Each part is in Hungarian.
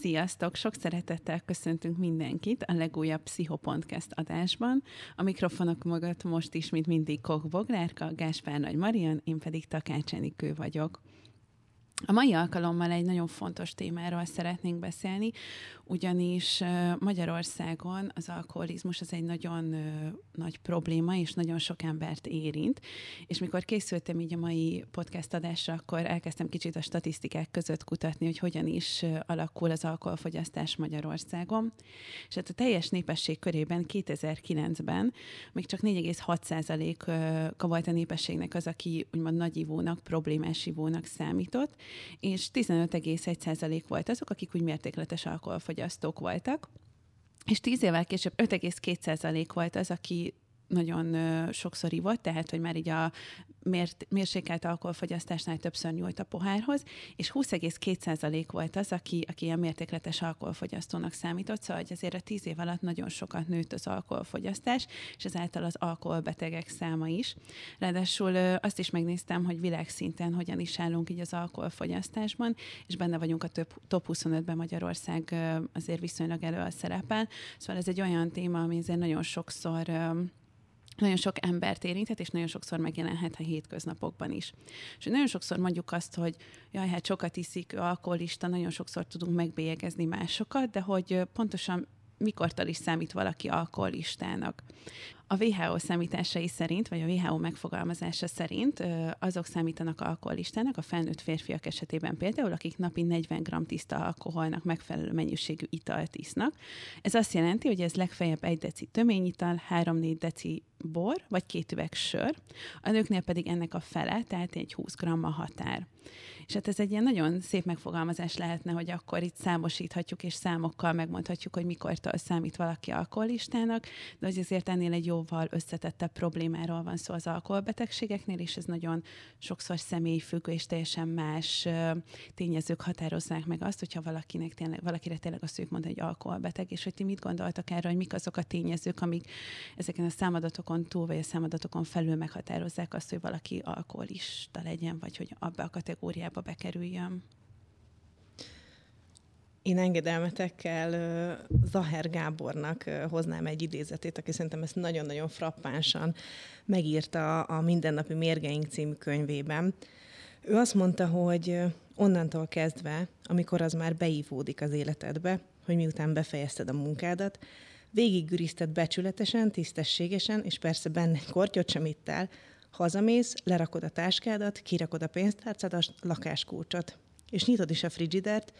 Sziasztok! Sok szeretettel köszöntünk mindenkit a legújabb Pszichopodcast adásban. A mikrofonok mögött most is, mint mindig, Koch Boglárka, Gáspár Nagy Marian, én pedig Takács Enikő vagyok. A mai alkalommal egy nagyon fontos témáról szeretnénk beszélni, ugyanis Magyarországon az alkoholizmus az egy nagyon nagy probléma, és nagyon sok embert érint. És mikor készültem így a mai podcast adásra, akkor elkezdtem kicsit a statisztikák között kutatni, hogy hogyan is alakul az alkoholfogyasztás Magyarországon. És hát a teljes népesség körében 2009-ben még csak 4,6%-a volt a népességnek az, aki úgymond nagyivónak, problémás ivónak számított, és 15,1% volt azok, akik úgy mértékletes alkoholfogyasztók voltak, és 10 évvel később 5,2% volt az, aki nagyon sokszor ivott, tehát hogy már így a mért, mérsékelt alkoholfogyasztásnál többször nyújt a pohárhoz, és 20,2% volt az, aki, aki ilyen mértékletes alkoholfogyasztónak számított, szóval hogy azért a 10 év alatt nagyon sokat nőtt az alkoholfogyasztás, és ezáltal az alkoholbetegek száma is. Ráadásul azt is megnéztem, hogy világszinten hogyan is állunk így az alkoholfogyasztásban, és benne vagyunk a több, top 25-ben Magyarország azért viszonylag elő a szerepel. Szóval ez egy olyan téma, ami azért nagyon sokszor nagyon sok embert érinthet, és nagyon sokszor megjelenhet a hétköznapokban is. És nagyon sokszor mondjuk azt, hogy jaj, hát sokat iszik, alkoholista, nagyon sokszor tudunk megbélyegezni másokat, de hogy pontosan mikortal is számít valaki alkoholistának. A WHO számításai szerint, vagy a WHO megfogalmazása szerint azok számítanak alkoholistának, a felnőtt férfiak esetében például, akik napi 40 g tiszta alkoholnak megfelelő mennyiségű italt isznak. Ez azt jelenti, hogy ez legfeljebb egy deci töményital, 3-4 deci bor, vagy két üveg sör. A nőknél pedig ennek a fele, tehát egy 20 g a határ. És hát ez egy ilyen nagyon szép megfogalmazás lehetne, hogy akkor itt számosíthatjuk, és számokkal megmondhatjuk, hogy mikortól számít valaki alkoholistának, de azért ennél egy jóval összetettebb problémáról van szó az alkoholbetegségeknél, és ez nagyon sokszor személyfüggő, és teljesen más tényezők határozzák meg azt, hogyha valakinek tényleg, valakire tényleg azt mondja, hogy alkoholbeteg, és hogy ti mit gondoltak erről, hogy mik azok a tényezők, amik ezeken a számadatokon túl, vagy a számadatokon felül meghatározzák azt, hogy valaki alkoholista legyen, vagy hogy abba a kategóriába bekerüljön. Én engedelmetekkel Zaher Gábornak hoznám egy idézetét, aki szerintem ezt nagyon-nagyon frappánsan megírta a Mindennapi Mérgeink című könyvében. Ő azt mondta, hogy onnantól kezdve, amikor az már beívódik az életedbe, hogy miután befejezted a munkádat, végiggüriszted becsületesen, tisztességesen, és persze benne kortyot sem el, hazamész, lerakod a táskádat, kirakod a pénztárcát, a lakáskulcsot és nyitod is a frigidert,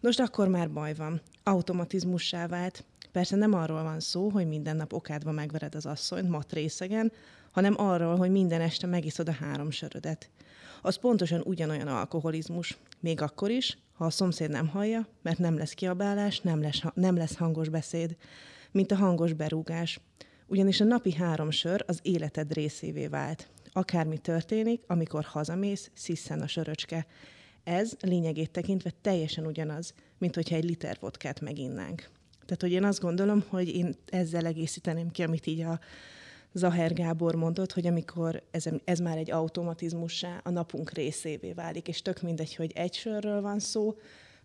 most akkor már baj van. Automatizmussá vált. Persze nem arról van szó, hogy minden nap okádba megvered az asszonyt mat részegen, hanem arról, hogy minden este megiszod a három sörödet. Az pontosan ugyanolyan alkoholizmus, még akkor is, ha a szomszéd nem hallja, mert nem lesz kiabálás, nem lesz, nem lesz hangos beszéd, mint a hangos berúgás. Ugyanis a napi három sör az életed részévé vált. Akármi történik, amikor hazamész, sziszen a söröcske. Ez lényegét tekintve teljesen ugyanaz, mint hogyha egy liter vodkát meginnánk. Tehát, hogy én azt gondolom, hogy én ezzel egészíteném ki, amit így a Zaher Gábor mondott, hogy amikor ez, ez már egy automatizmussá a napunk részévé válik, és tök mindegy, hogy egy sörről van szó,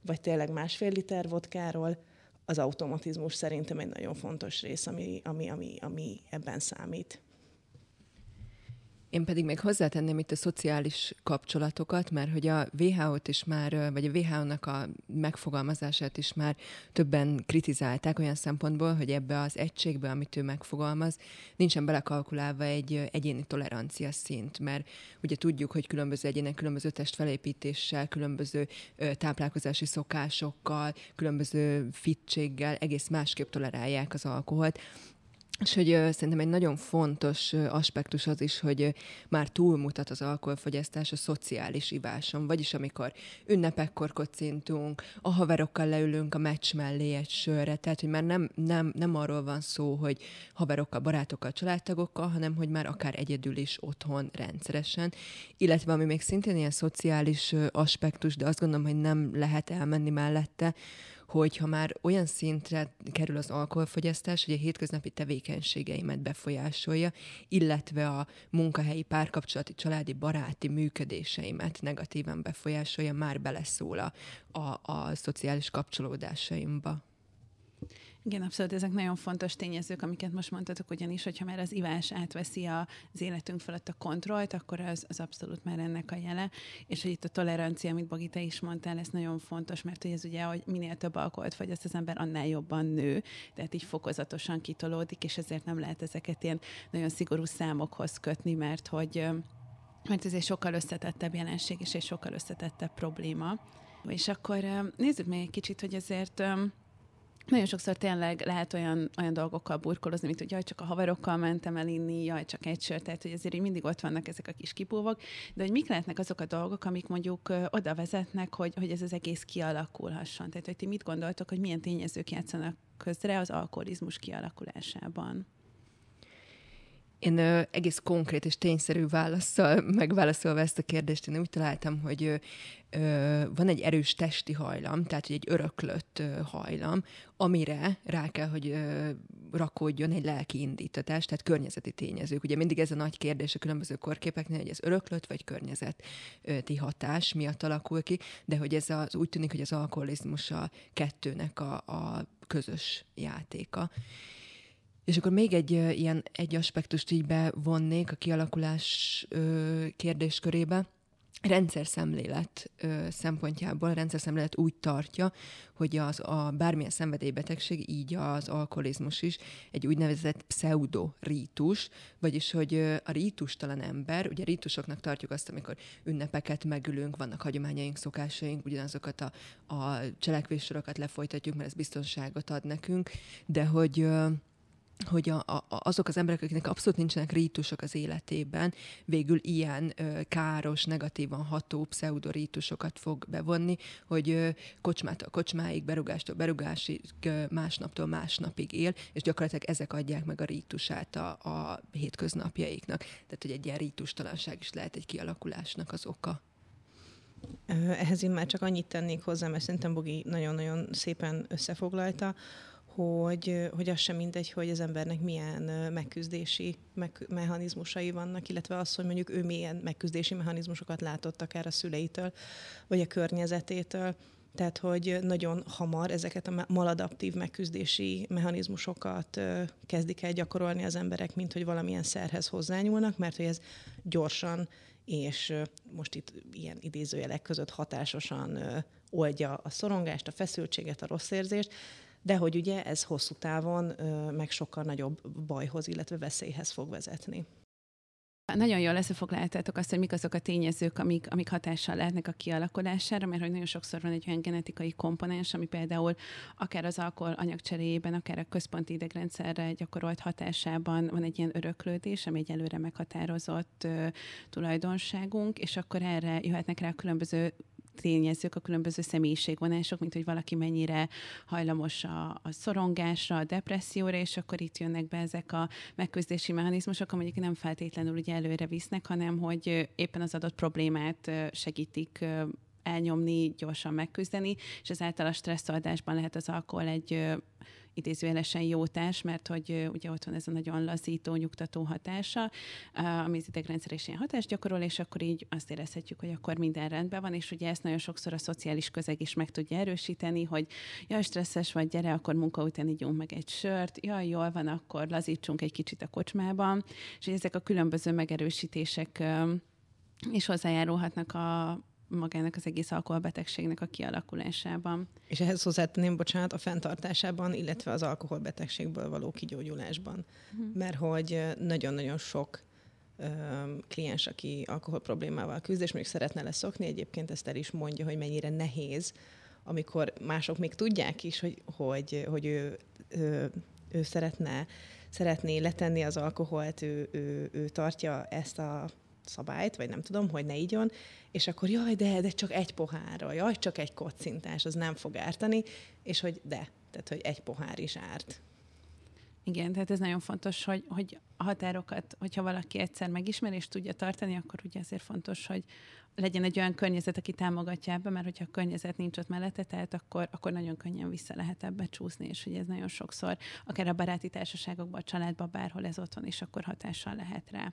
vagy tényleg másfél liter vodkáról, az automatizmus szerintem egy nagyon fontos rész, ami, ami, ami, ami ebben számít. Én pedig még hozzátenném itt a szociális kapcsolatokat, mert hogy a WHO-t is már, vagy a WHO-nak a megfogalmazását is már többen kritizálták olyan szempontból, hogy ebbe az egységbe, amit ő megfogalmaz, nincsen belekalkulálva egy egyéni tolerancia szint, mert ugye tudjuk, hogy különböző egyének különböző testfelépítéssel, különböző táplálkozási szokásokkal, különböző fitséggel egész másképp tolerálják az alkoholt, és hogy ö, szerintem egy nagyon fontos ö, aspektus az is, hogy ö, már túlmutat az alkoholfogyasztás a szociális iváson, vagyis amikor ünnepekkor kocintunk, a haverokkal leülünk a meccs mellé egy sörre, tehát hogy már nem, nem, nem arról van szó, hogy haverokkal, barátokkal, családtagokkal, hanem hogy már akár egyedül is otthon rendszeresen, illetve ami még szintén ilyen szociális ö, aspektus, de azt gondolom, hogy nem lehet elmenni mellette, hogy ha már olyan szintre kerül az alkoholfogyasztás, hogy a hétköznapi tevékenységeimet befolyásolja, illetve a munkahelyi párkapcsolati, családi, baráti működéseimet negatívan befolyásolja, már beleszól a, a, a szociális kapcsolódásaimba. Igen, abszolút, ezek nagyon fontos tényezők, amiket most mondtatok, ugyanis, hogyha már az ivás átveszi az életünk fölött a kontrollt, akkor az, az abszolút már ennek a jele. És hogy itt a tolerancia, amit Bogi, te is mondtál, ez nagyon fontos, mert hogy ez ugye, hogy minél több alkoholt fogyaszt az ember, annál jobban nő, tehát így fokozatosan kitolódik, és ezért nem lehet ezeket ilyen nagyon szigorú számokhoz kötni, mert hogy mert ez egy sokkal összetettebb jelenség, és egy sokkal összetettebb probléma. És akkor nézzük még egy kicsit, hogy azért nagyon sokszor tényleg lehet olyan, olyan dolgokkal burkolozni, mint hogy jaj, csak a haverokkal mentem el inni, jaj, csak egy sört, tehát hogy azért mindig ott vannak ezek a kis kipúvok, de hogy mik lehetnek azok a dolgok, amik mondjuk oda vezetnek, hogy, hogy ez az egész kialakulhasson. Tehát, hogy ti mit gondoltok, hogy milyen tényezők játszanak közre az alkoholizmus kialakulásában? Én ö, egész konkrét és tényszerű válaszsal megválaszolva ezt a kérdést, én úgy találtam, hogy ö, ö, van egy erős testi hajlam, tehát egy öröklött ö, hajlam, amire rá kell, hogy ö, rakódjon egy lelki indítatás, tehát környezeti tényezők. Ugye mindig ez a nagy kérdés a különböző korképeknél, hogy ez öröklött vagy környezeti hatás miatt alakul ki, de hogy ez az, úgy tűnik, hogy az alkoholizmus a kettőnek a, a közös játéka. És akkor még egy ilyen egy aspektust így bevonnék a kialakulás ö, kérdéskörébe. Rendszer szemlélet ö, szempontjából, rendszer szemlélet úgy tartja, hogy az a bármilyen szenvedélybetegség, így az alkoholizmus is egy úgynevezett pseudo-rítus, vagyis hogy a rítustalan ember, ugye rítusoknak tartjuk azt, amikor ünnepeket megülünk, vannak hagyományaink, szokásaink, ugyanazokat a, a cselekvéssorokat lefolytatjuk, mert ez biztonságot ad nekünk, de hogy hogy a, a, azok az emberek, akiknek abszolút nincsenek rítusok az életében, végül ilyen ö, káros, negatívan ható pseudorítusokat fog bevonni, hogy ö, kocsmától kocsmáig, berugástól berugásig, ö, másnaptól másnapig él, és gyakorlatilag ezek adják meg a rítusát a, a hétköznapjaiknak. Tehát, hogy egy ilyen rítustalanság is lehet egy kialakulásnak az oka. Ehhez én már csak annyit tennék hozzá, mert szerintem Bogi nagyon-nagyon szépen összefoglalta, hogy, hogy az sem mindegy, hogy az embernek milyen megküzdési me- mechanizmusai vannak, illetve az, hogy mondjuk ő milyen megküzdési mechanizmusokat látott akár a szüleitől, vagy a környezetétől. Tehát, hogy nagyon hamar ezeket a maladaptív megküzdési mechanizmusokat kezdik el gyakorolni az emberek, mint hogy valamilyen szerhez hozzányúlnak, mert hogy ez gyorsan és most itt ilyen idézőjelek között hatásosan oldja a szorongást, a feszültséget, a rossz érzést, de hogy ugye ez hosszú távon meg sokkal nagyobb bajhoz, illetve veszélyhez fog vezetni. Nagyon jól összefoglaltátok azt, hogy mik azok a tényezők, amik, amik hatással lehetnek a kialakulására, mert hogy nagyon sokszor van egy olyan genetikai komponens, ami például akár az alkohol anyagcseréjében, akár a központi idegrendszerre gyakorolt hatásában van egy ilyen öröklődés, ami egy előre meghatározott ö, tulajdonságunk, és akkor erre jöhetnek rá különböző tényezők, a különböző személyiségvonások, mint hogy valaki mennyire hajlamos a, a szorongásra, a depresszióra, és akkor itt jönnek be ezek a megküzdési mechanizmusok, amelyek nem feltétlenül ugye előre visznek, hanem hogy éppen az adott problémát segítik elnyomni, gyorsan megküzdeni, és ezáltal a stresszoldásban lehet az alkohol egy idézőjelesen jó társ, mert hogy ugye ott van ez a nagyon lazító, nyugtató hatása, ami az idegrendszer is ilyen hatást gyakorol, és akkor így azt érezhetjük, hogy akkor minden rendben van, és ugye ezt nagyon sokszor a szociális közeg is meg tudja erősíteni, hogy jaj, stresszes vagy, gyere, akkor munka után ígyunk meg egy sört, jaj, jól van, akkor lazítsunk egy kicsit a kocsmában, és ezek a különböző megerősítések is hozzájárulhatnak a, magának az egész alkoholbetegségnek a kialakulásában. És ehhez hozzátenném, bocsánat, a fenntartásában, illetve az alkoholbetegségből való kigyógyulásban. Uh-huh. Mert hogy nagyon-nagyon sok kliens, aki alkohol problémával küzd, és még szeretne leszokni, egyébként ezt el is mondja, hogy mennyire nehéz, amikor mások még tudják is, hogy, hogy, hogy ő, ő, ő szeretne, szeretné letenni az alkoholt, ő, ő, ő tartja ezt a szabályt, vagy nem tudom, hogy ne igyon, és akkor jaj, de, de csak egy pohárra, jaj, csak egy kocintás, az nem fog ártani, és hogy de, tehát hogy egy pohár is árt. Igen, tehát ez nagyon fontos, hogy, hogy a határokat, hogyha valaki egyszer megismer és tudja tartani, akkor ugye azért fontos, hogy legyen egy olyan környezet, aki támogatja ebbe, mert hogyha a környezet nincs ott mellette, tehát akkor, akkor nagyon könnyen vissza lehet ebbe csúszni, és hogy ez nagyon sokszor, akár a baráti társaságokban, a családban, bárhol ez otthon is, akkor hatással lehet rá.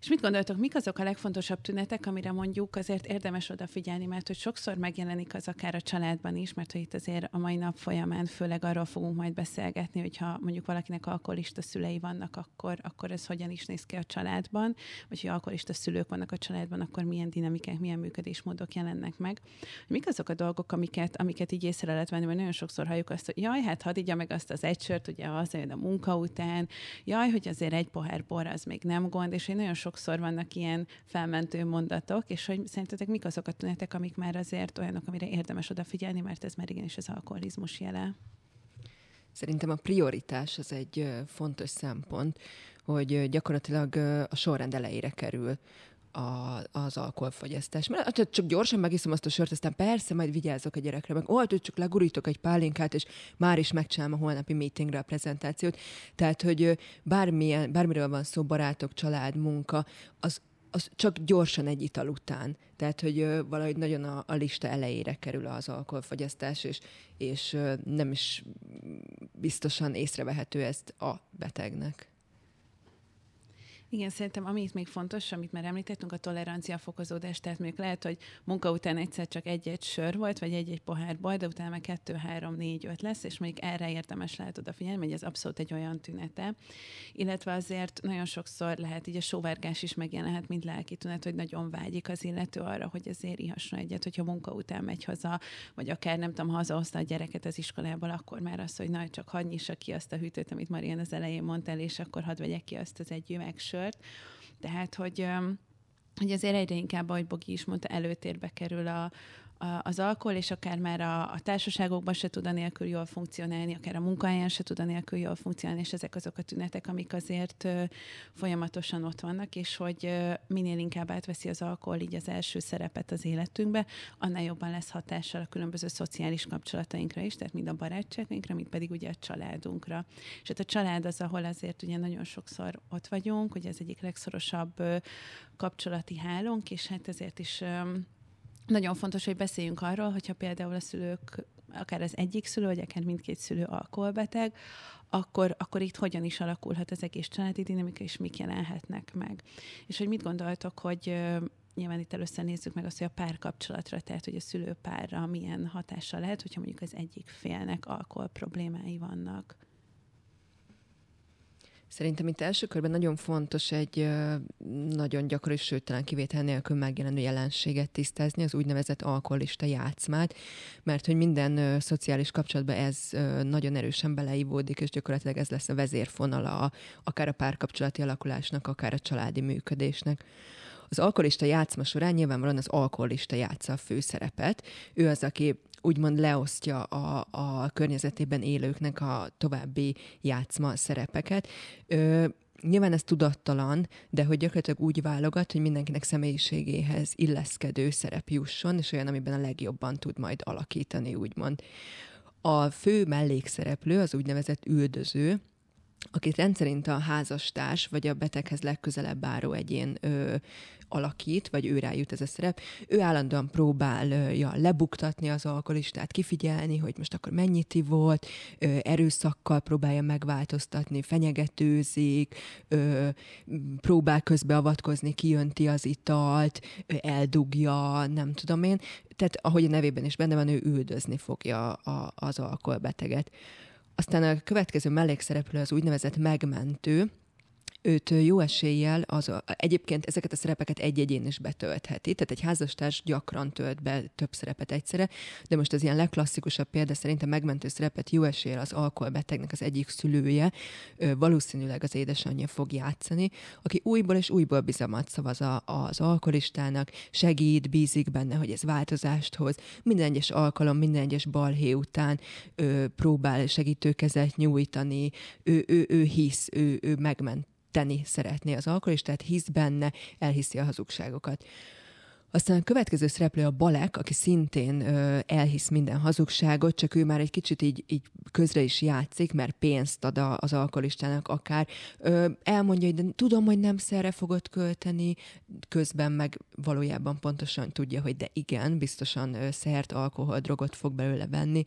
És mit gondoltok, mik azok a legfontosabb tünetek, amire mondjuk azért érdemes odafigyelni, mert hogy sokszor megjelenik az akár a családban is, mert hogy itt azért a mai nap folyamán főleg arról fogunk majd beszélgetni, hogyha mondjuk valakinek alkoholista szülei vannak, akkor, akkor ez hogyan is néz ki a családban, vagy hogy alkoholista szülők vannak a családban, akkor milyen dinamikák, milyen működésmódok jelennek meg. Mik azok a dolgok, amiket, amiket így észre lehet venni, mert nagyon sokszor halljuk azt, hogy jaj, hát hadd igya meg azt az egy sört, ugye az a munka után, jaj, hogy azért egy pohár bor az még nem gond, és én nagyon sok sokszor vannak ilyen felmentő mondatok, és hogy szerintetek mik azok a tünetek, amik már azért olyanok, amire érdemes odafigyelni, mert ez már igenis az alkoholizmus jele. Szerintem a prioritás az egy fontos szempont, hogy gyakorlatilag a sorrend elejére kerül a, az alkoholfogyasztás. Mert hát, csak gyorsan megiszom azt a sört, aztán persze, majd vigyázok a gyerekre, meg oh, csak legurítok egy pálinkát, és már is megcsinálom a holnapi meetingre a prezentációt. Tehát, hogy bármilyen, bármiről van szó, barátok, család, munka, az, az csak gyorsan egy ital után. Tehát, hogy valahogy nagyon a, a lista elejére kerül az alkoholfogyasztás, és, és nem is biztosan észrevehető ezt a betegnek. Igen, szerintem ami itt még fontos, amit már említettünk, a tolerancia fokozódás, tehát mondjuk lehet, hogy munka után egyszer csak egy-egy sör volt, vagy egy-egy pohár baj, de utána meg kettő, három, négy, öt lesz, és mondjuk erre érdemes lehet odafigyelni, hogy ez abszolút egy olyan tünete. Illetve azért nagyon sokszor lehet így a sóvárgás is megjelenhet, mint lelki tünet, hogy nagyon vágyik az illető arra, hogy azért ihasson egyet, hogyha munka után megy haza, vagy akár nem tudom, hazahozta a gyereket az iskolából, akkor már az, hogy na, csak hadd nyissa ki azt a hűtőt, amit Marian az elején mondta, és akkor hadd vegyek ki azt az egy üveg sört. Tehát, hogy, hogy azért egyre inkább, ahogy Bogi is mondta, előtérbe kerül a, az alkohol, és akár már a, a társaságokban se tud nélkül jól funkcionálni, akár a munkahelyen se tud nélkül jól funkcionálni, és ezek azok a tünetek, amik azért folyamatosan ott vannak, és hogy minél inkább átveszi az alkohol így az első szerepet az életünkbe, annál jobban lesz hatással a különböző szociális kapcsolatainkra is, tehát mind a barátságunkra, mind pedig ugye a családunkra. És hát a család az, ahol azért ugye nagyon sokszor ott vagyunk, hogy ez egyik legszorosabb kapcsolati hálónk, és hát ezért is nagyon fontos, hogy beszéljünk arról, hogyha például a szülők, akár az egyik szülő, vagy akár mindkét szülő alkoholbeteg, akkor, akkor itt hogyan is alakulhat az egész családi dinamika, és mik jelenhetnek meg. És hogy mit gondoltok, hogy nyilván itt először nézzük meg azt, hogy a párkapcsolatra, tehát hogy a szülőpárra milyen hatással lehet, hogyha mondjuk az egyik félnek alkohol problémái vannak. Szerintem itt első körben nagyon fontos egy nagyon gyakori, sőt talán kivétel nélkül megjelenő jelenséget tisztázni, az úgynevezett alkoholista játszmát, mert hogy minden szociális kapcsolatban ez nagyon erősen beleívódik, és gyakorlatilag ez lesz a vezérfonala akár a párkapcsolati alakulásnak, akár a családi működésnek. Az alkoholista játszma során nyilvánvalóan az alkoholista játsza a főszerepet. Ő az, aki úgymond leosztja a, a környezetében élőknek a további játszma szerepeket. Ö, Nyilván ez tudattalan, de hogy gyakorlatilag úgy válogat, hogy mindenkinek személyiségéhez illeszkedő szerep jusson, és olyan, amiben a legjobban tud majd alakítani, úgymond. A fő mellékszereplő, az úgynevezett üldöző, akit rendszerint a házastárs vagy a beteghez legközelebb álló egyén ö, alakít, vagy ő rájut ez a szerep, ő állandóan próbálja lebuktatni az alkoholistát, kifigyelni, hogy most akkor mennyit volt, erőszakkal próbálja megváltoztatni, fenyegetőzik, próbál közbeavatkozni, kijönti az italt, eldugja, nem tudom én. Tehát ahogy a nevében is benne van, ő üldözni fogja a, az alkoholbeteget. Aztán a következő mellékszereplő az úgynevezett megmentő, őt jó eséllyel az, egyébként ezeket a szerepeket egy egyén is betöltheti, tehát egy házastárs gyakran tölt be több szerepet egyszerre, de most az ilyen legklasszikusabb példa szerint a megmentő szerepet jó eséllyel az alkoholbetegnek az egyik szülője, valószínűleg az édesanyja fog játszani, aki újból és újból bizalmat szavaz az alkoholistának, segít, bízik benne, hogy ez változást hoz, minden egyes alkalom, minden egyes balhé után ő próbál segítőkezet nyújtani, ő, ő, ő hisz, ő, ő megment tenni szeretné az alkoholistát, hisz benne, elhiszi a hazugságokat. Aztán a következő szereplő a Balek, aki szintén ö, elhisz minden hazugságot, csak ő már egy kicsit így, így közre is játszik, mert pénzt ad a, az alkoholistának akár. Ö, elmondja, hogy de tudom, hogy nem szerre fogod költeni, közben meg valójában pontosan tudja, hogy de igen, biztosan ö, szert, alkohol, drogot fog belőle venni.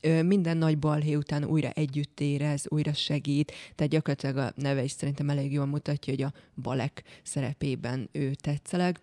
Ö, minden nagy balhé után újra együtt érez, újra segít, tehát gyakorlatilag a neve is szerintem elég jól mutatja, hogy a Balek szerepében ő tetszeleg.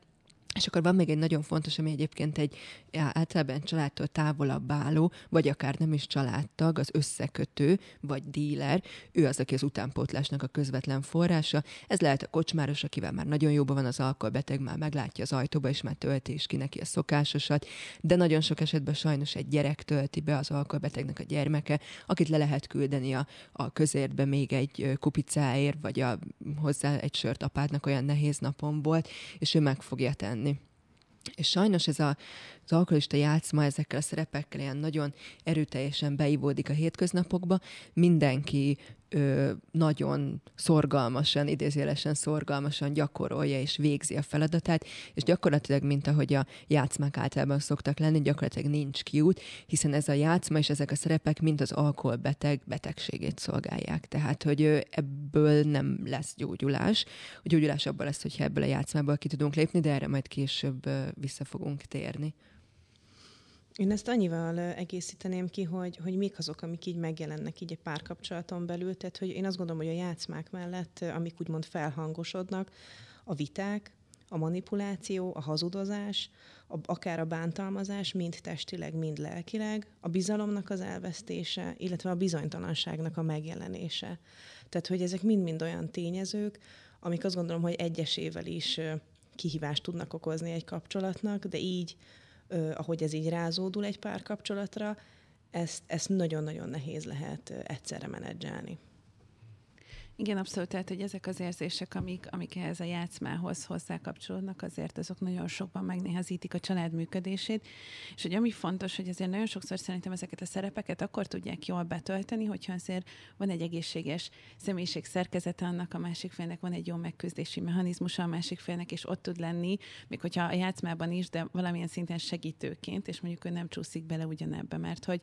És akkor van még egy nagyon fontos, ami egyébként egy általában családtól távolabb álló, vagy akár nem is családtag, az összekötő, vagy díler, ő az, aki az utánpótlásnak a közvetlen forrása. Ez lehet a kocsmáros, akivel már nagyon jóban van az alkoholbeteg, már meglátja az ajtóba, és már tölti is ki neki a szokásosat, de nagyon sok esetben sajnos egy gyerek tölti be az alkoholbetegnek a gyermeke, akit le lehet küldeni a, a közértbe még egy kupicáért, vagy a, hozzá egy sört apádnak olyan nehéz napon volt, és ő meg fogja tenni. És sajnos ez a, az alkoholista játszma ezekkel a szerepekkel ilyen nagyon erőteljesen beivódik a hétköznapokba. Mindenki ö, nagyon szorgalmasan, idézélesen szorgalmasan gyakorolja és végzi a feladatát, és gyakorlatilag, mint ahogy a játszmák általában szoktak lenni, gyakorlatilag nincs kiút, hiszen ez a játszma és ezek a szerepek mind az alkoholbeteg betegségét szolgálják. Tehát, hogy ebből nem lesz gyógyulás. A gyógyulás abban lesz, hogyha ebből a játszmából ki tudunk lépni, de erre majd később vissza fogunk térni. Én ezt annyival egészíteném ki, hogy, hogy mik azok, amik így megjelennek így egy párkapcsolaton belül. Tehát, hogy én azt gondolom, hogy a játszmák mellett, amik úgymond felhangosodnak, a viták, a manipuláció, a hazudozás, a, akár a bántalmazás, mind testileg, mind lelkileg, a bizalomnak az elvesztése, illetve a bizonytalanságnak a megjelenése. Tehát, hogy ezek mind-mind olyan tényezők, amik azt gondolom, hogy egyesével is kihívást tudnak okozni egy kapcsolatnak, de így ahogy ez így rázódul egy párkapcsolatra, ezt, ezt nagyon-nagyon nehéz lehet egyszerre menedzselni. Igen, abszolút, tehát, hogy ezek az érzések, amik, amik ehhez a játszmához hozzákapcsolódnak, azért azok nagyon sokban megnehezítik a család működését, és hogy ami fontos, hogy azért nagyon sokszor szerintem ezeket a szerepeket akkor tudják jól betölteni, hogyha azért van egy egészséges személyiség szerkezete annak, a másik félnek van egy jó megküzdési mechanizmusa a másik félnek, és ott tud lenni, még hogyha a játszmában is, de valamilyen szinten segítőként, és mondjuk ő nem csúszik bele ugyanebbe, mert hogy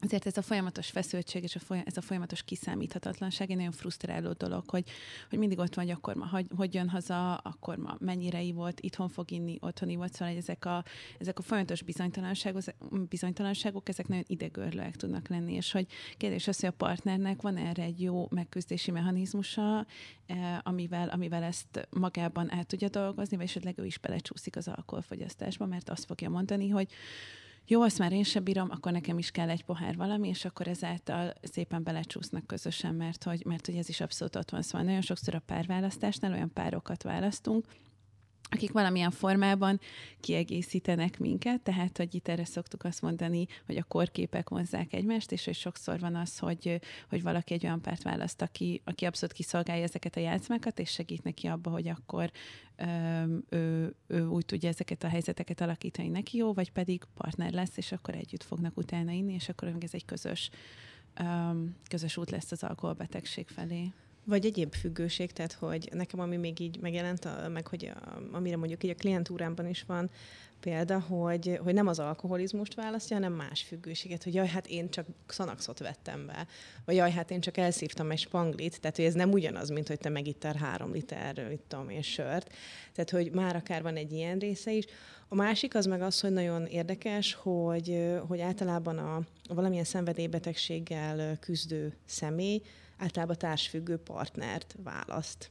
Azért ez a folyamatos feszültség és a folyam, ez a folyamatos kiszámíthatatlanság egy nagyon frusztráló dolog, hogy, hogy mindig ott van, hogy akkor ma hogy, hogy jön haza, akkor ma mennyire volt, itthon fog inni, otthon volt, szóval hogy ezek a, ezek a folyamatos bizonytalanságok, bizonytalanságok, ezek nagyon idegörlőek tudnak lenni, és hogy kérdés az, hogy a partnernek van erre egy jó megküzdési mechanizmusa, eh, amivel, amivel ezt magában el tudja dolgozni, vagy esetleg ő is belecsúszik az alkoholfogyasztásba, mert azt fogja mondani, hogy jó, azt már én sem bírom, akkor nekem is kell egy pohár valami, és akkor ezáltal szépen belecsúsznak közösen, mert hogy, mert hogy ez is abszolút ott van. Szóval nagyon sokszor a párválasztásnál olyan párokat választunk, akik valamilyen formában kiegészítenek minket, tehát, hogy itt erre szoktuk azt mondani, hogy a korképek vonzák egymást, és hogy sokszor van az, hogy, hogy valaki egy olyan párt választ, aki, aki abszolút kiszolgálja ezeket a játszmákat, és segít neki abba, hogy akkor ő, ő úgy tudja ezeket a helyzeteket alakítani neki jó, vagy pedig partner lesz, és akkor együtt fognak utána inni, és akkor ez egy közös, közös út lesz az alkoholbetegség felé. Vagy egyéb függőség, tehát hogy nekem ami még így megjelent, meg hogy a, amire mondjuk így a klientúrámban is van példa, hogy, hogy nem az alkoholizmust választja, hanem más függőséget, hogy jaj, hát én csak szanaxot vettem be, vagy jaj, hát én csak elszívtam egy spanglit, tehát hogy ez nem ugyanaz, mint hogy te megittál három liter, mit tudom én, sört. Tehát, hogy már akár van egy ilyen része is. A másik az meg az, hogy nagyon érdekes, hogy, hogy általában a, a valamilyen szenvedélybetegséggel küzdő személy általában társfüggő partnert választ.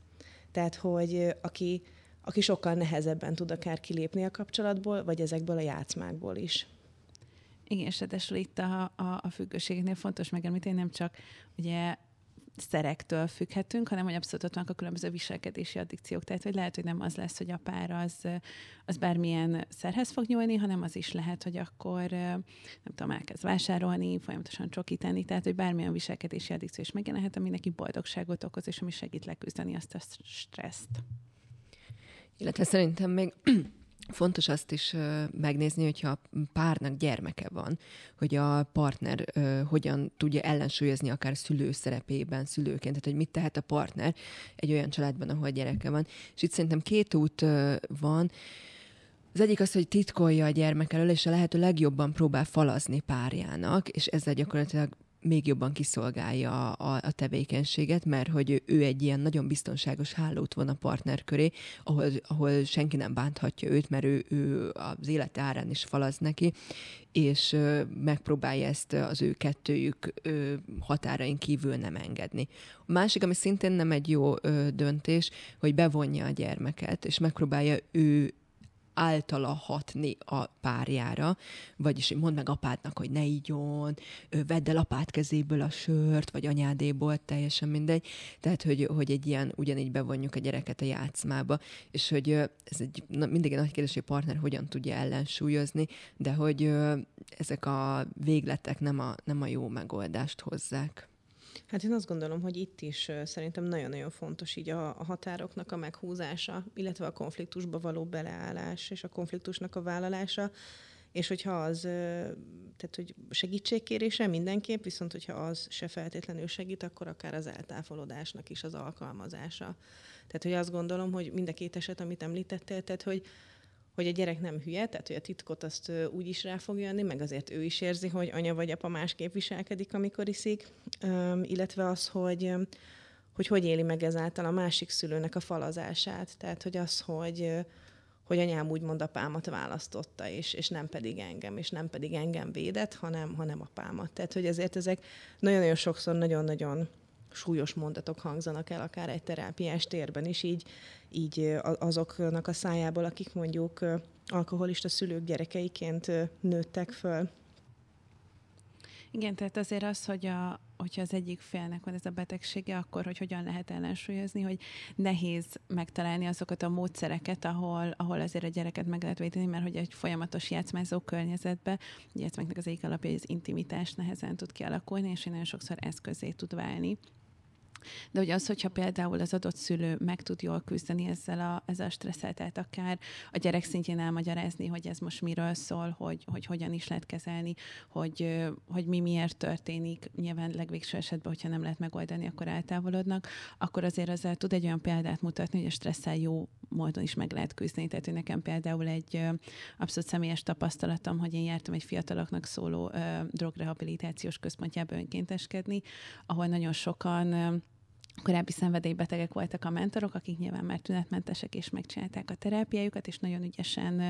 Tehát, hogy aki, aki sokkal nehezebben tud akár kilépni a kapcsolatból, vagy ezekből a játszmákból is. Igen, és itt a, a, a függőségeknél fontos megemlíteni, nem csak ugye szerektől függhetünk, hanem hogy abszolút ott vannak a különböző viselkedési addikciók. Tehát, hogy lehet, hogy nem az lesz, hogy a pár az, az bármilyen szerhez fog nyúlni, hanem az is lehet, hogy akkor nem tudom, elkezd vásárolni, folyamatosan csokítani, tehát, hogy bármilyen viselkedési addikció is megjelenhet, ami neki boldogságot okoz, és ami segít leküzdeni azt a stresszt. Illetve szerintem még Fontos azt is megnézni, hogyha a párnak gyermeke van, hogy a partner hogyan tudja ellensúlyozni akár szülő szerepében, szülőként, tehát hogy mit tehet a partner egy olyan családban, ahol gyereke van. És itt szerintem két út van. Az egyik az, hogy titkolja a gyermek elől, és a lehető legjobban próbál falazni párjának, és ezzel gyakorlatilag még jobban kiszolgálja a, a tevékenységet, mert hogy ő egy ilyen nagyon biztonságos hálót von a partner köré, ahol, ahol senki nem bánthatja őt, mert ő, ő az élete árán is falaz neki, és megpróbálja ezt az ő kettőjük határain kívül nem engedni. A másik, ami szintén nem egy jó döntés, hogy bevonja a gyermeket, és megpróbálja ő általa hatni a párjára, vagyis mondd meg apádnak, hogy ne igyon, vedd el apád kezéből a sört, vagy anyádéból, teljesen mindegy. Tehát, hogy, hogy egy ilyen, ugyanígy bevonjuk a gyereket a játszmába, és hogy ez egy na, mindig egy nagy kérdés, hogy a partner hogyan tudja ellensúlyozni, de hogy ezek a végletek nem a, nem a jó megoldást hozzák. Hát én azt gondolom, hogy itt is szerintem nagyon-nagyon fontos így a, a határoknak a meghúzása, illetve a konfliktusba való beleállás és a konfliktusnak a vállalása, és hogyha az, tehát hogy segítségkérése mindenképp, viszont hogyha az se feltétlenül segít, akkor akár az eltávolodásnak is az alkalmazása. Tehát, hogy azt gondolom, hogy mind a két eset, amit említettél, tehát, hogy hogy a gyerek nem hülye, tehát hogy a titkot azt úgy is rá fog jönni, meg azért ő is érzi, hogy anya vagy apa másképp viselkedik, amikor iszik, illetve az, hogy hogy hogy éli meg ezáltal a másik szülőnek a falazását. Tehát, hogy az, hogy, hogy anyám úgymond apámat választotta, és, és nem pedig engem, és nem pedig engem védett, hanem, hanem apámat. Tehát, hogy ezért ezek nagyon-nagyon sokszor nagyon-nagyon súlyos mondatok hangzanak el, akár egy terápiás térben is, így, így azoknak a szájából, akik mondjuk alkoholista szülők gyerekeiként nőttek föl. Igen, tehát azért az, hogy a, hogyha az egyik félnek van ez a betegsége, akkor hogy hogyan lehet ellensúlyozni, hogy nehéz megtalálni azokat a módszereket, ahol, ahol azért a gyereket meg lehet védeni, mert hogy egy folyamatos játszmázó környezetbe, játszmáknak az egyik alapja, hogy az intimitás nehezen tud kialakulni, és nagyon sokszor eszközé tud válni de hogy az, hogyha például az adott szülő meg tud jól küzdeni ezzel a, ezzel a stresszel, tehát akár a gyerek szintjén elmagyarázni, hogy ez most miről szól, hogy, hogy hogyan is lehet kezelni, hogy, hogy mi miért történik, nyilván legvégső esetben, hogyha nem lehet megoldani, akkor eltávolodnak, akkor azért ezzel tud egy olyan példát mutatni, hogy a stresszel jó módon is meg lehet küzdeni. Tehát, hogy nekem például egy abszolút személyes tapasztalatom, hogy én jártam egy fiataloknak szóló drogrehabilitációs központjába önkénteskedni, ahol nagyon sokan korábbi szenvedélybetegek voltak a mentorok, akik nyilván már tünetmentesek és megcsinálták a terápiájukat, és nagyon ügyesen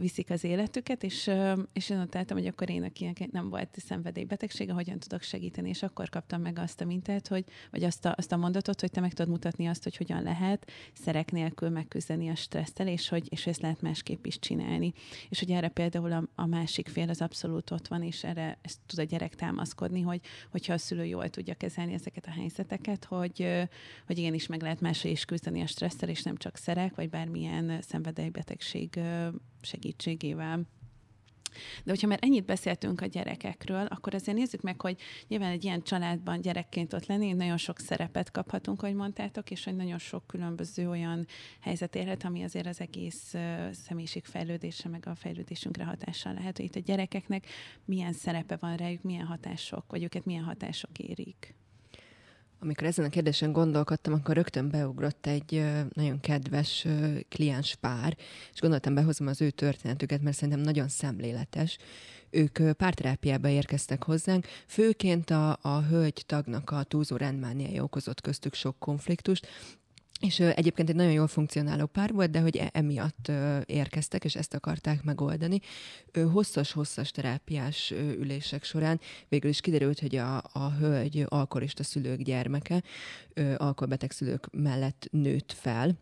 viszik az életüket, és, és én ott álltam, hogy akkor én, akinek nem volt szenvedélybetegsége, hogyan tudok segíteni, és akkor kaptam meg azt a mintát, hogy, vagy azt a, azt a mondatot, hogy te meg tudod mutatni azt, hogy hogyan lehet szerek nélkül megküzdeni a stresszel, és hogy és ezt lehet másképp is csinálni. És hogy erre például a, a másik fél az abszolút ott van, és erre ezt tud a gyerek támaszkodni, hogy hogyha a szülő jól tudja kezelni ezeket a helyzeteket, ezeket, hogy, hogy igenis meg lehet máshogy is küzdeni a stresszel, és nem csak szerek, vagy bármilyen szenvedélybetegség segítségével. De hogyha már ennyit beszéltünk a gyerekekről, akkor azért nézzük meg, hogy nyilván egy ilyen családban gyerekként ott lenni, nagyon sok szerepet kaphatunk, ahogy mondtátok, és hogy nagyon sok különböző olyan helyzet érhet, ami azért az egész személyiség fejlődése, meg a fejlődésünkre hatással lehet. Hogy itt a gyerekeknek milyen szerepe van rájuk, milyen hatások, vagy őket milyen hatások érik amikor ezen a kérdésen gondolkodtam, akkor rögtön beugrott egy nagyon kedves kliens pár, és gondoltam, behozom az ő történetüket, mert szerintem nagyon szemléletes. Ők párterápiába érkeztek hozzánk, főként a, a hölgy tagnak a túlzó rendmániája okozott köztük sok konfliktust, és egyébként egy nagyon jól funkcionáló pár volt, de hogy e- emiatt érkeztek, és ezt akarták megoldani. Hosszas-hosszas terápiás ülések során végül is kiderült, hogy a, a hölgy alkoholista szülők gyermeke, alkoholbeteg szülők mellett nőtt fel,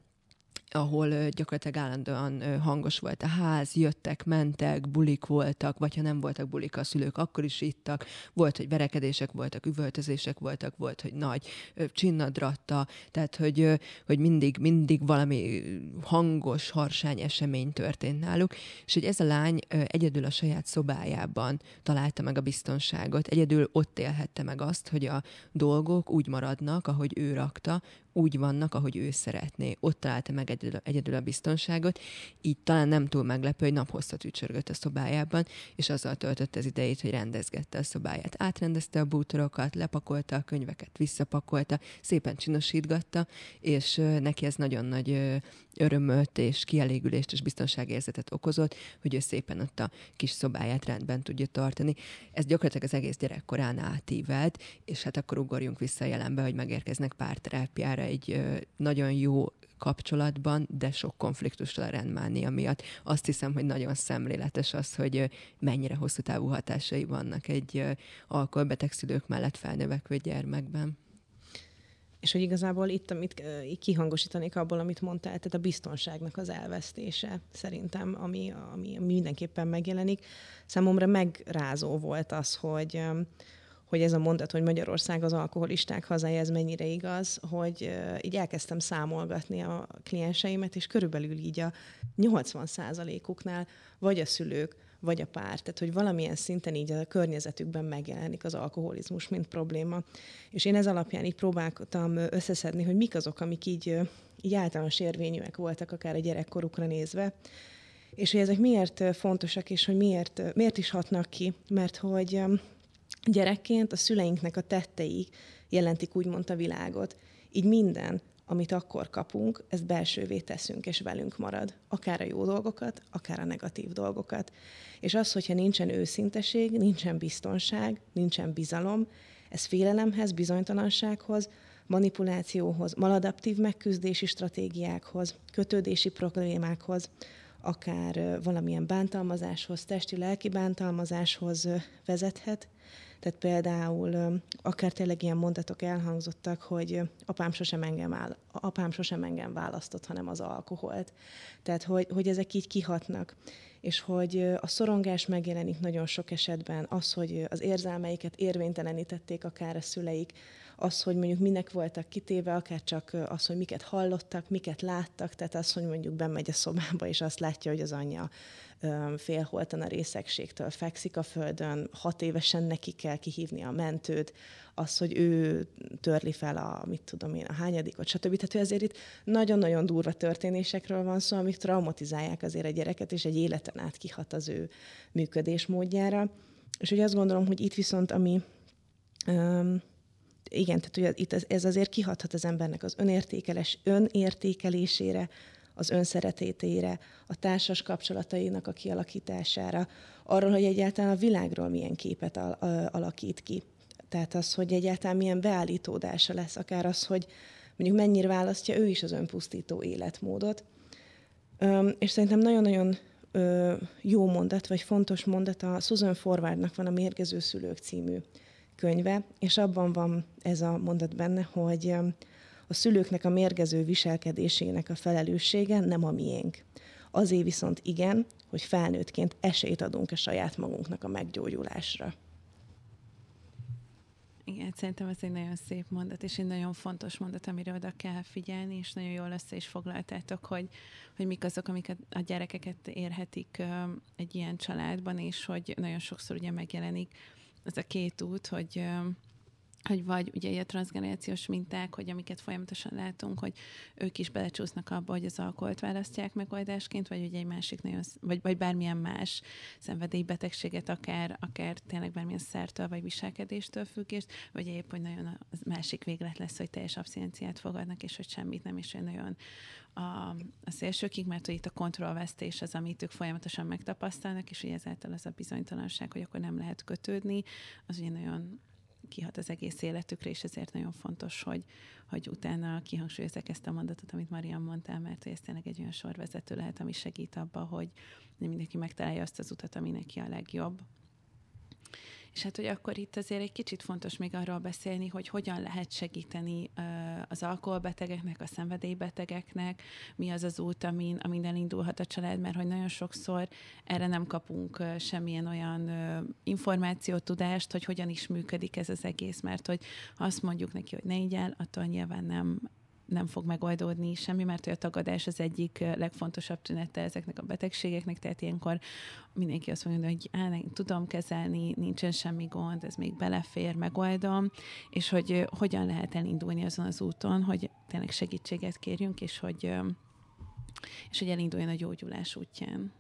ahol gyakorlatilag állandóan hangos volt a ház, jöttek, mentek, bulik voltak, vagy ha nem voltak bulik a szülők, akkor is ittak. Volt, hogy verekedések voltak, üvöltözések voltak, volt, hogy nagy csinnadratta, tehát, hogy, hogy mindig, mindig valami hangos, harsány esemény történt náluk, és hogy ez a lány egyedül a saját szobájában találta meg a biztonságot, egyedül ott élhette meg azt, hogy a dolgok úgy maradnak, ahogy ő rakta, úgy vannak, ahogy ő szeretné. Ott találta meg egyedül, egyedül a biztonságot, így talán nem túl meglepő, hogy naphosszat ücsörgött a szobájában, és azzal töltött az idejét, hogy rendezgette a szobáját. Átrendezte a bútorokat, lepakolta a könyveket, visszapakolta, szépen csinosítgatta, és neki ez nagyon nagy örömöt és kielégülést és biztonságérzetet okozott, hogy ő szépen ott a kis szobáját rendben tudja tartani. Ez gyakorlatilag az egész gyerekkorán átívelt, és hát akkor ugorjunk vissza a jelenbe, hogy megérkeznek párterápiára egy nagyon jó kapcsolatban, de sok konfliktusra rendmánia miatt. Azt hiszem, hogy nagyon szemléletes az, hogy mennyire hosszú távú hatásai vannak egy alkoholbeteg szülők mellett felnövekvő gyermekben. És hogy igazából itt, amit kihangosítanék abból, amit mondtál, tehát a biztonságnak az elvesztése szerintem, ami, ami mindenképpen megjelenik. Számomra megrázó volt az, hogy hogy ez a mondat, hogy Magyarország az alkoholisták hazája, ez mennyire igaz, hogy így elkezdtem számolgatni a klienseimet, és körülbelül így a 80 uknál vagy a szülők, vagy a pár. Tehát, hogy valamilyen szinten így a környezetükben megjelenik az alkoholizmus, mint probléma. És én ez alapján így próbáltam összeszedni, hogy mik azok, amik így, így általános érvényűek voltak, akár a gyerekkorukra nézve, és hogy ezek miért fontosak, és hogy miért, miért is hatnak ki. Mert hogy gyerekként a szüleinknek a tettei jelentik úgymond a világot. Így minden, amit akkor kapunk, ezt belsővé teszünk, és velünk marad. Akár a jó dolgokat, akár a negatív dolgokat. És az, hogyha nincsen őszinteség, nincsen biztonság, nincsen bizalom, ez félelemhez, bizonytalansághoz, manipulációhoz, maladaptív megküzdési stratégiákhoz, kötődési problémákhoz, akár valamilyen bántalmazáshoz, testi-lelki bántalmazáshoz vezethet, tehát például akár tényleg ilyen mondatok elhangzottak, hogy apám sosem engem, apám sosem engem választott, hanem az alkoholt. Tehát, hogy, hogy ezek így kihatnak és hogy a szorongás megjelenik nagyon sok esetben, az, hogy az érzelmeiket érvénytelenítették akár a szüleik, az, hogy mondjuk minek voltak kitéve, akár csak az, hogy miket hallottak, miket láttak, tehát az, hogy mondjuk bemegy a szobába, és azt látja, hogy az anyja félholtan a részegségtől fekszik a földön, hat évesen neki kell kihívni a mentőt, az, hogy ő törli fel a, mit tudom én, a hányadikot, stb. Tehát azért itt nagyon-nagyon durva történésekről van szó, amik traumatizálják azért a gyereket, és egy életen át kihat az ő működésmódjára. És ugye azt gondolom, hogy itt viszont, ami um, igen, tehát ugye itt ez, ez azért kihathat az embernek az önértékelés, önértékelésére, az önszeretétére, a társas kapcsolatainak a kialakítására, arról, hogy egyáltalán a világról milyen képet al- alakít ki. Tehát az, hogy egyáltalán milyen beállítódása lesz, akár az, hogy mondjuk mennyire választja ő is az önpusztító életmódot. Üm, és szerintem nagyon-nagyon jó mondat, vagy fontos mondat a Susan Forwardnak van a Mérgező Szülők című könyve, és abban van ez a mondat benne, hogy a szülőknek a mérgező viselkedésének a felelőssége nem a miénk. Azért viszont igen, hogy felnőttként esélyt adunk a saját magunknak a meggyógyulásra. Igen, szerintem ez egy nagyon szép mondat, és egy nagyon fontos mondat, amire oda kell figyelni, és nagyon jól össze is foglaltátok, hogy, hogy mik azok, amiket a gyerekeket érhetik egy ilyen családban, és hogy nagyon sokszor ugye megjelenik ez a két út, hogy hogy vagy ugye a transgenerációs minták, hogy amiket folyamatosan látunk, hogy ők is belecsúsznak abba, hogy az alkoholt választják megoldásként, vagy ugye egy másik nagyon, vagy, vagy bármilyen más szenvedélybetegséget, akár, akár tényleg bármilyen szertől, vagy viselkedéstől függést, vagy épp, hogy nagyon a másik véglet lesz, hogy teljes abszinenciát fogadnak, és hogy semmit nem, és hogy nagyon a, a szélsőkig, mert hogy itt a kontrollvesztés az, amit ők folyamatosan megtapasztalnak, és hogy ezáltal az a bizonytalanság, hogy akkor nem lehet kötődni, az ugye nagyon kihat az egész életükre, és ezért nagyon fontos, hogy, hogy utána kihangsúlyozzák ezt a mondatot, amit Marian mondtál, mert ez tényleg egy olyan sorvezető lehet, ami segít abba, hogy mindenki megtalálja azt az utat, ami neki a legjobb. És hát, hogy akkor itt azért egy kicsit fontos még arról beszélni, hogy hogyan lehet segíteni az alkoholbetegeknek, a szenvedélybetegeknek, mi az az út, amin, amin elindulhat a család, mert hogy nagyon sokszor erre nem kapunk semmilyen olyan információt, tudást, hogy hogyan is működik ez az egész, mert hogy azt mondjuk neki, hogy ne így el, attól nyilván nem nem fog megoldódni semmi, mert a tagadás az egyik legfontosabb tünete ezeknek a betegségeknek, tehát ilyenkor mindenki azt mondja, hogy á, nem, tudom kezelni, nincsen semmi gond, ez még belefér, megoldom, és hogy hogyan lehet elindulni azon az úton, hogy tényleg segítséget kérjünk, és hogy, és hogy elinduljon a gyógyulás útján.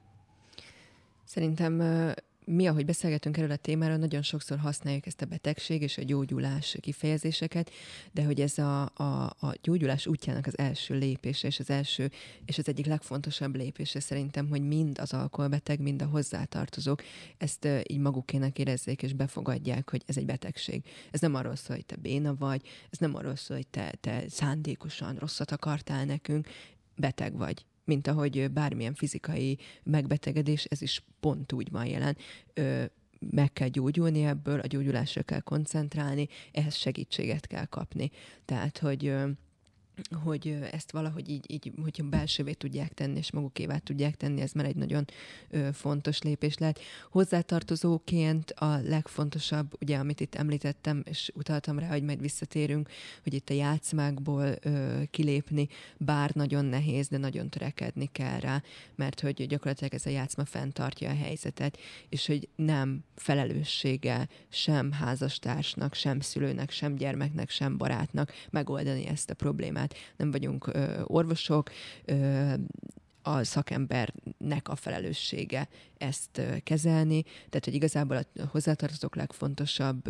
Szerintem mi, ahogy beszélgetünk erről a témáról, nagyon sokszor használjuk ezt a betegség és a gyógyulás kifejezéseket, de hogy ez a, a, a gyógyulás útjának az első lépése, és az első, és az egyik legfontosabb lépése szerintem, hogy mind az alkoholbeteg, mind a hozzátartozók ezt így magukének érezzék, és befogadják, hogy ez egy betegség. Ez nem arról szól, hogy te béna vagy, ez nem arról szól, hogy te, te szándékosan rosszat akartál nekünk, beteg vagy mint ahogy bármilyen fizikai megbetegedés, ez is pont úgy van jelen. Ö, meg kell gyógyulni ebből, a gyógyulásra kell koncentrálni, ehhez segítséget kell kapni. Tehát, hogy hogy ezt valahogy így, így hogyha belsővé tudják tenni, és magukévá tudják tenni, ez már egy nagyon ö, fontos lépés lehet. Hozzátartozóként a legfontosabb, ugye, amit itt említettem, és utaltam rá, hogy majd visszatérünk, hogy itt a játszmákból ö, kilépni, bár nagyon nehéz, de nagyon törekedni kell rá, mert hogy gyakorlatilag ez a játszma fenntartja a helyzetet, és hogy nem felelőssége sem házastársnak, sem szülőnek, sem gyermeknek, sem barátnak megoldani ezt a problémát problémát, nem vagyunk ö, orvosok, ö, a szakembernek a felelőssége ezt kezelni, tehát hogy igazából a hozzátartozók legfontosabb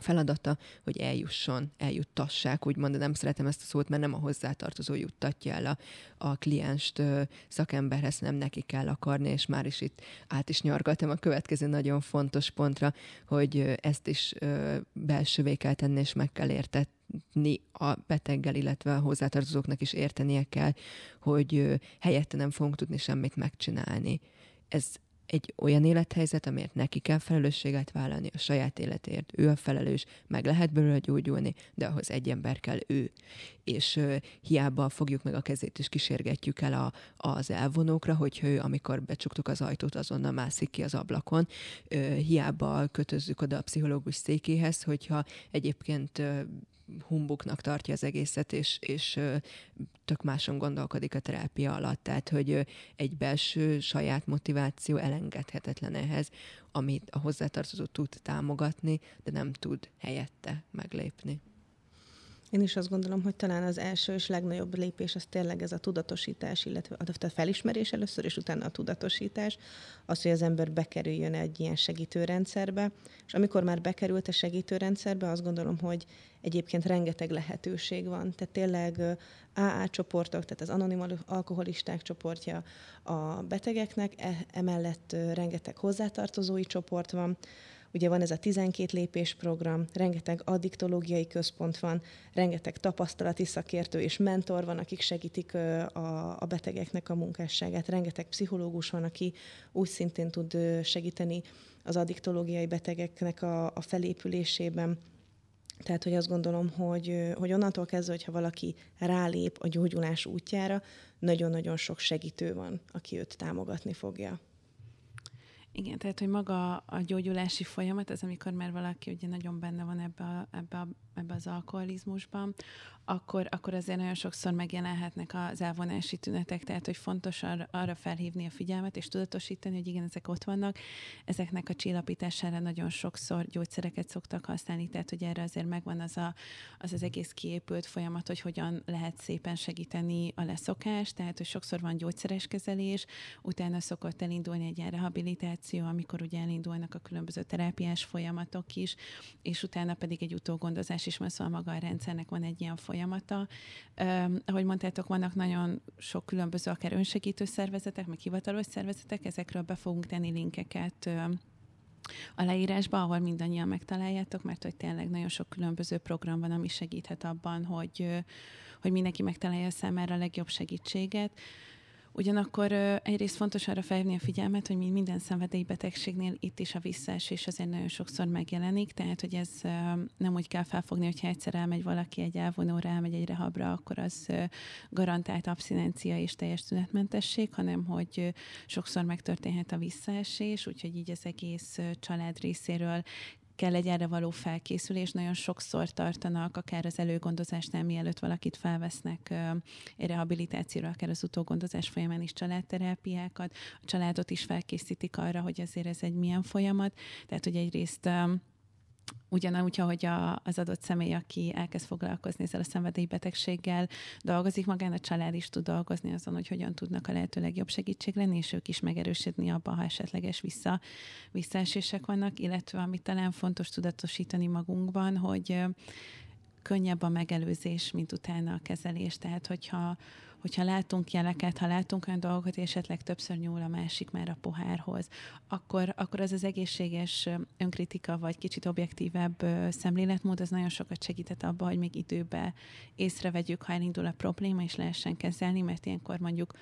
feladata, hogy eljusson, eljuttassák, úgymond, de nem szeretem ezt a szót, mert nem a hozzátartozó juttatja el a, a klienst ö, szakemberhez, nem neki kell akarni, és már is itt át is nyargaltam a következő nagyon fontos pontra, hogy ö, ezt is ö, belsővé kell tenni, és meg kell értetni a beteggel, illetve a hozzátartozóknak is értenie kell, hogy helyette nem fogunk tudni semmit megcsinálni. Ez egy olyan élethelyzet, amért neki kell felelősséget vállalni a saját életért. Ő a felelős, meg lehet belőle gyógyulni, de ahhoz egy ember kell ő. És uh, hiába fogjuk meg a kezét és kísérgetjük el a, az elvonókra, hogy ő, amikor becsuktuk az ajtót, azonnal mászik ki az ablakon. Uh, hiába kötözzük oda a pszichológus székéhez, hogyha egyébként uh, humbuknak tartja az egészet, és, és tök máson gondolkodik a terápia alatt. Tehát, hogy egy belső saját motiváció elengedhetetlen ehhez, amit a hozzátartozó tud támogatni, de nem tud helyette meglépni. Én is azt gondolom, hogy talán az első és legnagyobb lépés az tényleg ez a tudatosítás, illetve a felismerés először, és utána a tudatosítás, az, hogy az ember bekerüljön egy ilyen segítőrendszerbe, és amikor már bekerült a segítőrendszerbe, azt gondolom, hogy egyébként rengeteg lehetőség van. Tehát tényleg AA csoportok, tehát az anonim alkoholisták csoportja a betegeknek, e, emellett rengeteg hozzátartozói csoport van, Ugye van ez a 12 lépés program, rengeteg addiktológiai központ van, rengeteg tapasztalati szakértő és mentor van, akik segítik a, a betegeknek a munkásságát, rengeteg pszichológus van, aki úgy szintén tud segíteni az addiktológiai betegeknek a, a felépülésében. Tehát, hogy azt gondolom, hogy, hogy onnantól kezdve, hogyha valaki rálép a gyógyulás útjára, nagyon-nagyon sok segítő van, aki őt támogatni fogja. Igen, tehát, hogy maga a gyógyulási folyamat, az amikor már valaki ugye nagyon benne van ebbe, a, ebbe, a, ebbe az alkoholizmusban, akkor, akkor azért nagyon sokszor megjelenhetnek az elvonási tünetek, tehát hogy fontos arra, arra felhívni a figyelmet és tudatosítani, hogy igen, ezek ott vannak. Ezeknek a csillapítására nagyon sokszor gyógyszereket szoktak használni, tehát hogy erre azért megvan az a, az, az egész kiépült folyamat, hogy hogyan lehet szépen segíteni a leszokás, tehát hogy sokszor van gyógyszeres kezelés, utána szokott elindulni egy ilyen rehabilitáció, amikor ugye elindulnak a különböző terápiás folyamatok is, és utána pedig egy utógondozás is, mert szóval maga a rendszernek van egy ilyen folyamat, folyamata. Um, ahogy mondtátok, vannak nagyon sok különböző, akár önsegítő szervezetek, meg hivatalos szervezetek, ezekről be fogunk tenni linkeket um, a leírásba, ahol mindannyian megtaláljátok, mert hogy tényleg nagyon sok különböző program van, ami segíthet abban, hogy, hogy mindenki megtalálja számára a legjobb segítséget. Ugyanakkor egyrészt fontos arra felhívni a figyelmet, hogy minden szenvedélybetegségnél itt is a visszaesés azért nagyon sokszor megjelenik, tehát hogy ez nem úgy kell felfogni, hogyha egyszer elmegy valaki egy elvonóra, elmegy egy rehabra, akkor az garantált abszinencia és teljes tünetmentesség, hanem hogy sokszor megtörténhet a visszaesés, úgyhogy így az egész család részéről kell egy erre való felkészülés, nagyon sokszor tartanak, akár az előgondozásnál, mielőtt valakit felvesznek rehabilitációra, akár az utógondozás folyamán is családterápiákat, a családot is felkészítik arra, hogy azért ez egy milyen folyamat, tehát hogy egyrészt ugyanúgy, ahogy a, az adott személy, aki elkezd foglalkozni ezzel a szenvedélybetegséggel, dolgozik magán, a család is tud dolgozni azon, hogy hogyan tudnak a lehető legjobb segítség lenni, és ők is megerősödni abban, ha esetleges vissza, visszaesések vannak, illetve amit talán fontos tudatosítani magunkban, hogy könnyebb a megelőzés, mint utána a kezelés. Tehát, hogyha hogyha látunk jeleket, ha látunk olyan dolgokat, hogy esetleg többször nyúl a másik már a pohárhoz, akkor, akkor az az egészséges önkritika, vagy kicsit objektívebb szemléletmód, az nagyon sokat segített abba, hogy még időbe észrevegyük, ha elindul a probléma, és lehessen kezelni, mert ilyenkor mondjuk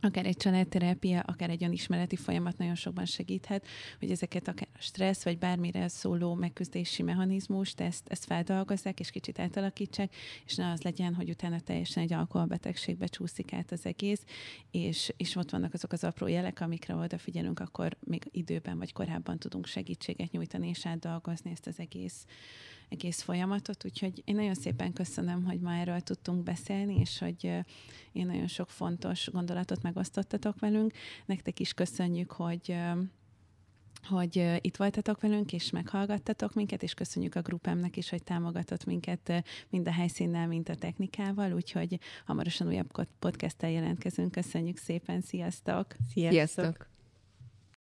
akár egy családterápia, akár egy önismereti folyamat nagyon sokban segíthet, hogy ezeket akár a stressz, vagy bármire szóló megküzdési mechanizmust, ezt, ezt feldolgozzák, és kicsit átalakítsák, és ne az legyen, hogy utána teljesen egy alkoholbetegségbe csúszik át az egész, és, és ott vannak azok az apró jelek, amikre odafigyelünk, akkor még időben vagy korábban tudunk segítséget nyújtani, és átdolgozni ezt az egész egész folyamatot, úgyhogy én nagyon szépen köszönöm, hogy ma erről tudtunk beszélni, és hogy én nagyon sok fontos gondolatot megosztottatok velünk. Nektek is köszönjük, hogy hogy itt voltatok velünk, és meghallgattatok minket, és köszönjük a grupámnak is, hogy támogatott minket mind a helyszínnel, mind a technikával, úgyhogy hamarosan újabb podcasttel jelentkezünk. Köszönjük szépen, sziasztok! Sziasztok! sziasztok.